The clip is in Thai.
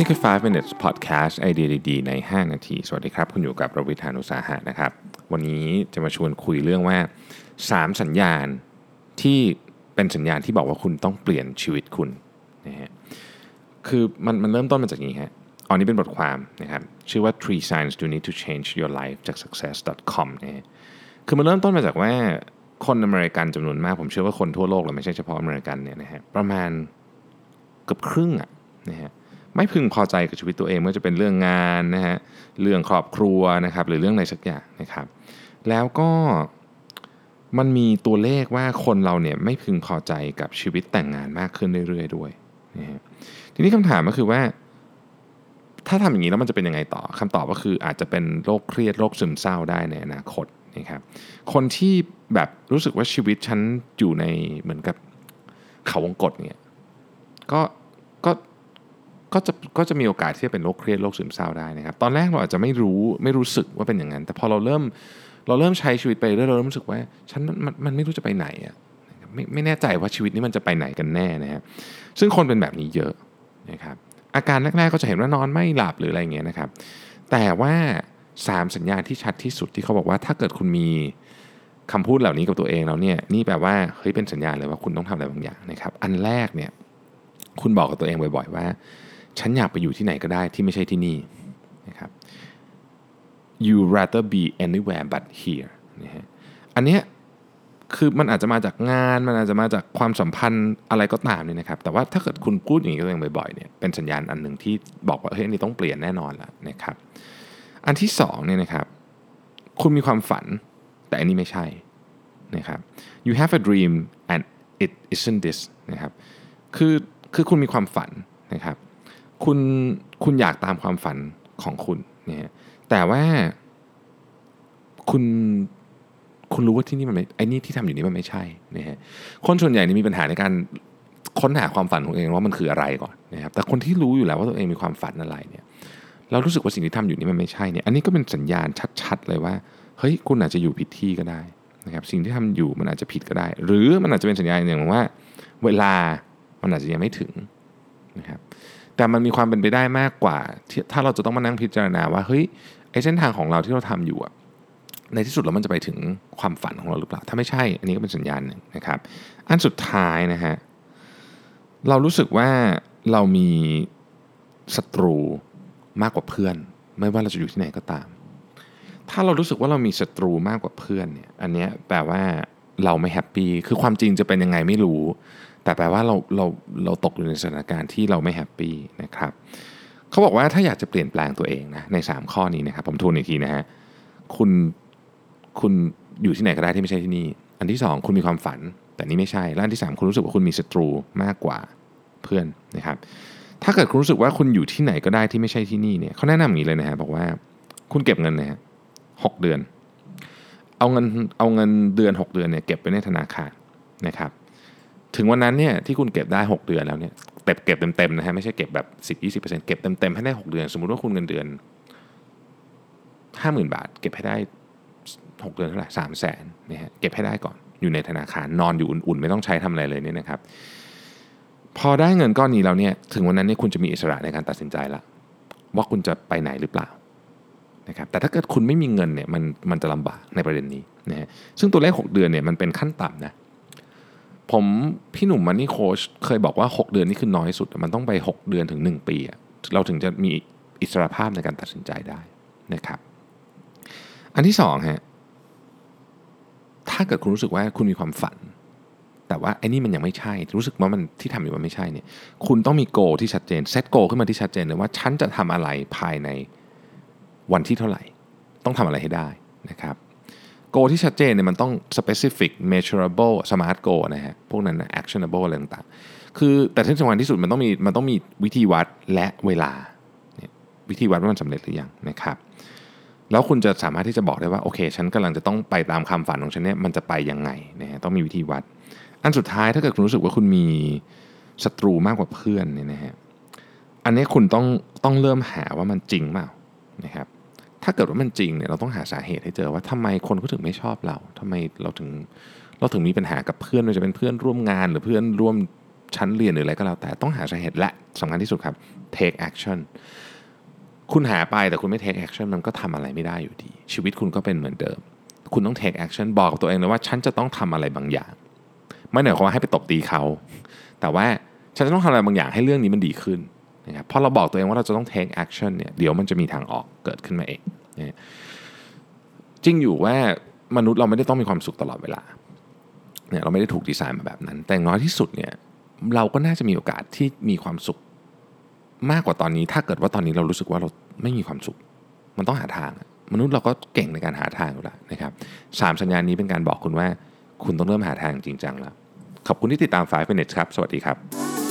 นี่คือ 5 minutes podcast ไอเดียดีๆ ใน 5 นาที สวัสดีครับ คุณอยู่กับประวิธานุสาหะนะครับ วันนี้จะมาชวนคุยเรื่องว่า 3 สัญญาณที่เป็นสัญญาณที่บอกว่าคุณต้องเปลี่ยนชีวิตคุณนะฮะ คือมันมันเริ่มต้นมาจากนี้ฮะอันนี้เป็นบทความนะครับ ชื่อว่า three signs you need to change your life จาก success.com นะฮะคือมันเริ่มต้นมาจากว่าคนอเมริกันจำนวนมาก ผมเชื่อว่าคนทั่วโลกเลยไม่ใช่เฉพาะอเมริกันเนี่ยนะฮะ ประมาณเกือบครึ่งอะนะฮะ ไม่พึงพอใจกับชีวิตตัวเองไม่ว่าจะเป็นเรื่องงานนะฮะเรื่องครอบครัวนะครับหรือเรื่องอะไรสักอย่างนะครับ แล้วก็มันมีตัวเลขว่าคนเราเนี่ยไม่พึงพอใจกับชีวิตแต่งงานมากขึ้นเรื่อยๆด้วยนะฮะทีนี้คำถามก็คือว่า ถ้าทำอย่างนี้แล้วมันจะเป็นยังไงต่อคำตอบก็คืออาจจะเป็นโรคเครียดโรคซึมเศร้าได้ในอนาคตนะครับคนที่แบบรู้สึกว่าชีวิตฉันอยู่ในเหมือนกับเขาวงกฏเนี่ยก็ ก็จะก็จะมีโอกาสที่จะเป็นโรคเครียดโรคซึมเศร้าได้นะครับ ตอนแรกเราอาจจะไม่รู้ไม่รู้สึกว่าเป็นอย่างนั้น แต่พอเราเริ่มเราเริ่มใช้ชีวิตไปเรื่อยเราเริ่มรู้สึกว่าฉันมันมันไม่รู้จะไปไหนอะไม่ไม่แน่ใจว่าชีวิตนี้มันจะไปไหนกันแน่นะครับซึ่งคนเป็นแบบนี้เยอะนะครับอาการแรกๆก็จะเห็นว่านอนไม่หลับหรืออะไรเงี้ยนะครับ แต่ว่า 3 สัญญาณที่ชัดที่สุดที่เขาบอกว่าถ้าเกิดคุณมีคำพูดเหล่านี้กับตัวเองแล้วเนี่ยนี่แปลว่าเฮ้ยเป็นสัญญาณเลยว่าคุณต้องทำอะไรบางอย่างนะครับ อันแรกเนี่ยคุณบอกกับตัวเองบ่อย ๆ ว่า ฉันอยากไปอยู่ที่ไหนก็ได้ที่ไม่ใช่ที่นี่นะครับ you rather be anywhere but here นะฮะอันเนี้ยคือมันอาจจะมาจากงานมันอาจจะมาจากความสัมพันธ์อะไรก็ตามเนี่ยนะครับ แต่ว่าถ้าเกิดคุณพูดอย่างนี้กับตัวเองบ่อยๆเนี่ยเป็นสัญญาณอันหนึ่งที่บอกว่าเฮ้ยอันนี้ต้องเปลี่ยนแน่นอนแล้วนะครับ อันที่สองเนี่ยนะครับ คุณมีความฝันแต่อันนี้ไม่ใช่นะครับ you have a dream and it isn't this นะครับคือคือคุณมีความฝันนะครับ คุณคุณอยากตามความฝันของคุณเนะฮะแต่ว่าคุณคุณรู้ว่าที่นี่มันไม่ไอ้นี่ที่ทำอยู่นี่มันไม่ใช่นะฮะคนส่วนใหญ่นี่มีปัญหาในการค้นหาความฝันของตัวเองว่ามันคืออะไรก่อนนะครับแต่คนที่รู้อยู่แล้วว่าตัวเองมีความฝันอะไรเนี่ยเรารู้สึกว่าสิ่งที่ทำอยู่นี่มันไม่ใช่เนี่ยอันนี้ก็เป็นสัญญาณชัด ๆ เลยว่าเฮ้ยคุณอาจจะอยู่ผิดที่ก็ได้นะครับสิ่งที่ทำอยู่มันอาจจะผิดก็ได้ หรือมันอาจจะเป็นสัญญาณอย่างหนึ่งว่า เวลามันอาจจะยังไม่ถึงนะครับ แต่มันมีความเป็นไปได้มากกว่าที่ถ้าเราจะต้องมานั่งพิจารณาว่าเฮ้ยไอ้เส้นทางของเราที่เราทำอยู่อะในที่สุดแล้วมันจะไปถึงความฝันของเราหรือเปล่า ถ้าไม่ใช่ อันนี้ก็เป็นสัญญาณหนึ่งนะครับ อันสุดท้ายนะฮะ เรารู้สึกว่าเรามีศัตรูมากกว่าเพื่อน ไม่ว่าเราจะอยู่ที่ไหนก็ตาม ถ้าเรารู้สึกว่าเรามีศัตรูมากกว่าเพื่อนเนี่ย อันนี้แปลว่าเราไม่แฮปปี้ คือความจริงจะเป็นยังไงไม่รู้ แต่แปลว่าเราเราเราตกอยู่ในสถานการณ์ที่เราไม่แฮปปี้นะครับเขาบอกว่าถ้าอยากจะเปลี่ยนแปลงตัวเองนะใน 3 ข้อนี้นะครับผมทวนอีกทีนะฮะคุณคุณอยู่ที่ไหนก็ได้ที่ไม่ใช่ที่นี่ อันที่ 2 คุณมีความฝัน แต่นี่ไม่ใช่และอันที่ 3 คุณรู้สึกว่าคุณมีศัตรูมากกว่าเพื่อนนะครับ ถ้าเกิดคุณรู้สึกว่าคุณอยู่ที่ไหนก็ได้ที่ไม่ใช่ที่นี่เนี่ยเขาแนะนำอย่างนี้เลยนะฮะบอกว่าคุณเก็บเงินนะฮะหกเดือน เอาเงินเอาเงินเดือน 6 เดือนเนี่ยเก็บไว้ในธนาคารนะครับ ถึงวันนั้นเนี่ยที่คุณเก็บได้ 6 เดือนแล้วเนี่ยเก็บเก็บเต็มๆนะฮะไม่ใช่เก็บแบบ 10-20%เก็บเต็มๆให้ได้ 6 เดือน สมมุติว่าคุณเงินเดือน 50,000 บาท เก็บให้ได้ 6 เดือนเท่าไหร่สามแสนนะฮะเก็บให้ได้ก่อนอยู่ในธนาคารนอนอยู่อุ่นๆ ไม่ต้องใช้ทำอะไรเลยเนี่ยนะครับ พอได้เงินก้อนนี้แล้วเนี่ยถึงวันนั้นเนี่ยคุณจะมีอิสระในการตัดสินใจละว่าคุณจะไปไหนหรือเปล่านะครับแต่ถ้าเกิดคุณไม่มีเงินเนี่ยมันมันจะลำบากในประเด็นนี้นะฮะซึ่งตัวเลข 6 เดือนเนี่ยมันเป็นขั้นต่ำนะ ผมพี่หนุ่มมันนี่โค้ชเคยบอกว่า 6 เดือนนี่คือน้อยสุด มันต้องไป 6 เดือนถึง 1 ปี เราถึงจะมีอิสรภาพในการตัดสินใจได้นะครับ อันที่สองฮะถ้าเกิดคุณรู้สึกว่าคุณมีความฝัน แต่ว่าไอ้นี่มันยังไม่ใช่ รู้สึกว่ามันที่ทำอยู่มันไม่ใช่เนี่ยคุณต้องมีโกที่ชัดเจนเซตโกขึ้นมาที่ชัดเจนเลยว่าฉันจะทำอะไรภายในวันที่เท่าไหร่ ต้องทำอะไรให้ได้นะครับ โกที่ชัดเจนเนี่ยมันต้อง specific measurable smart goal นะฮะพวกนั้นนะ actionable อะไรต่างๆคือแต่ที่สำคัญที่สุดมันต้องมีมันต้องมีวิธีวัดและเวลา วิธีวัดว่ามันสำเร็จหรือยังนะครับแล้วคุณจะสามารถที่จะบอกได้ว่าโอเค ฉันกำลังจะต้องไปตามคำฝันของฉันเนี่ยมันจะไปยังไงนะฮะต้องมีวิธีวัด อันสุดท้ายถ้าเกิดคุณรู้สึกว่าคุณมีศัตรูมากกว่าเพื่อนเนี่ยนะฮะอันนี้คุณต้องต้องเริ่มหาว่ามันจริงเปล่านะครับ ถ้าเกิดว่ามันจริงเนี่ยเราต้องหาสาเหตุให้เจอว่าทำไมคนเขาถึงไม่ชอบเราทำไมเราถึงเราถึงมีปัญหากับเพื่อนไม่ว่าจะเป็นเพื่อนร่วมงานหรือเพื่อนร่วมชั้นเรียนหรืออะไรก็แล้วแต่ต้องหาสาเหตุและสำคัญที่สุดครับ take action คุณหาไปแต่คุณไม่ take action มันก็ทำอะไรไม่ได้อยู่ดี ชีวิตคุณก็เป็นเหมือนเดิม คุณต้อง take action บอกตัวเองเลยว่าฉันจะต้องทำอะไรบางอย่าง ไม่เหนือความว่าให้ไปตบตีเขา แต่ว่าฉันจะต้องทำอะไรบางอย่างให้เรื่องนี้มันดีขึ้น นะครับพอเราบอกตัวเองว่าเราจะต้อง take action เนี่ยเดี๋ยวมันจะมีทางออกเกิดขึ้นมาเองนะจริงอยู่ว่ามนุษย์เราไม่ได้ต้องมีความสุขตลอดเวลาเนี่ยเราไม่ได้ถูกดีไซน์มาแบบนั้น แต่น้อยที่สุดเนี่ยเราก็น่าจะมีโอกาสที่มีความสุขมากกว่าตอนนี้ ถ้าเกิดว่าตอนนี้เรารู้สึกว่าเราไม่มีความสุข มันต้องหาทาง มนุษย์เราก็เก่งในการหาทางอยู่แล้วนะครับสามสัญญาณนี้เป็นการบอกคุณว่า คุณต้องเริ่มหาทางจริงจังแล้ว ขอบคุณที่ติดตาม5 minutes ครับ สวัสดีครับ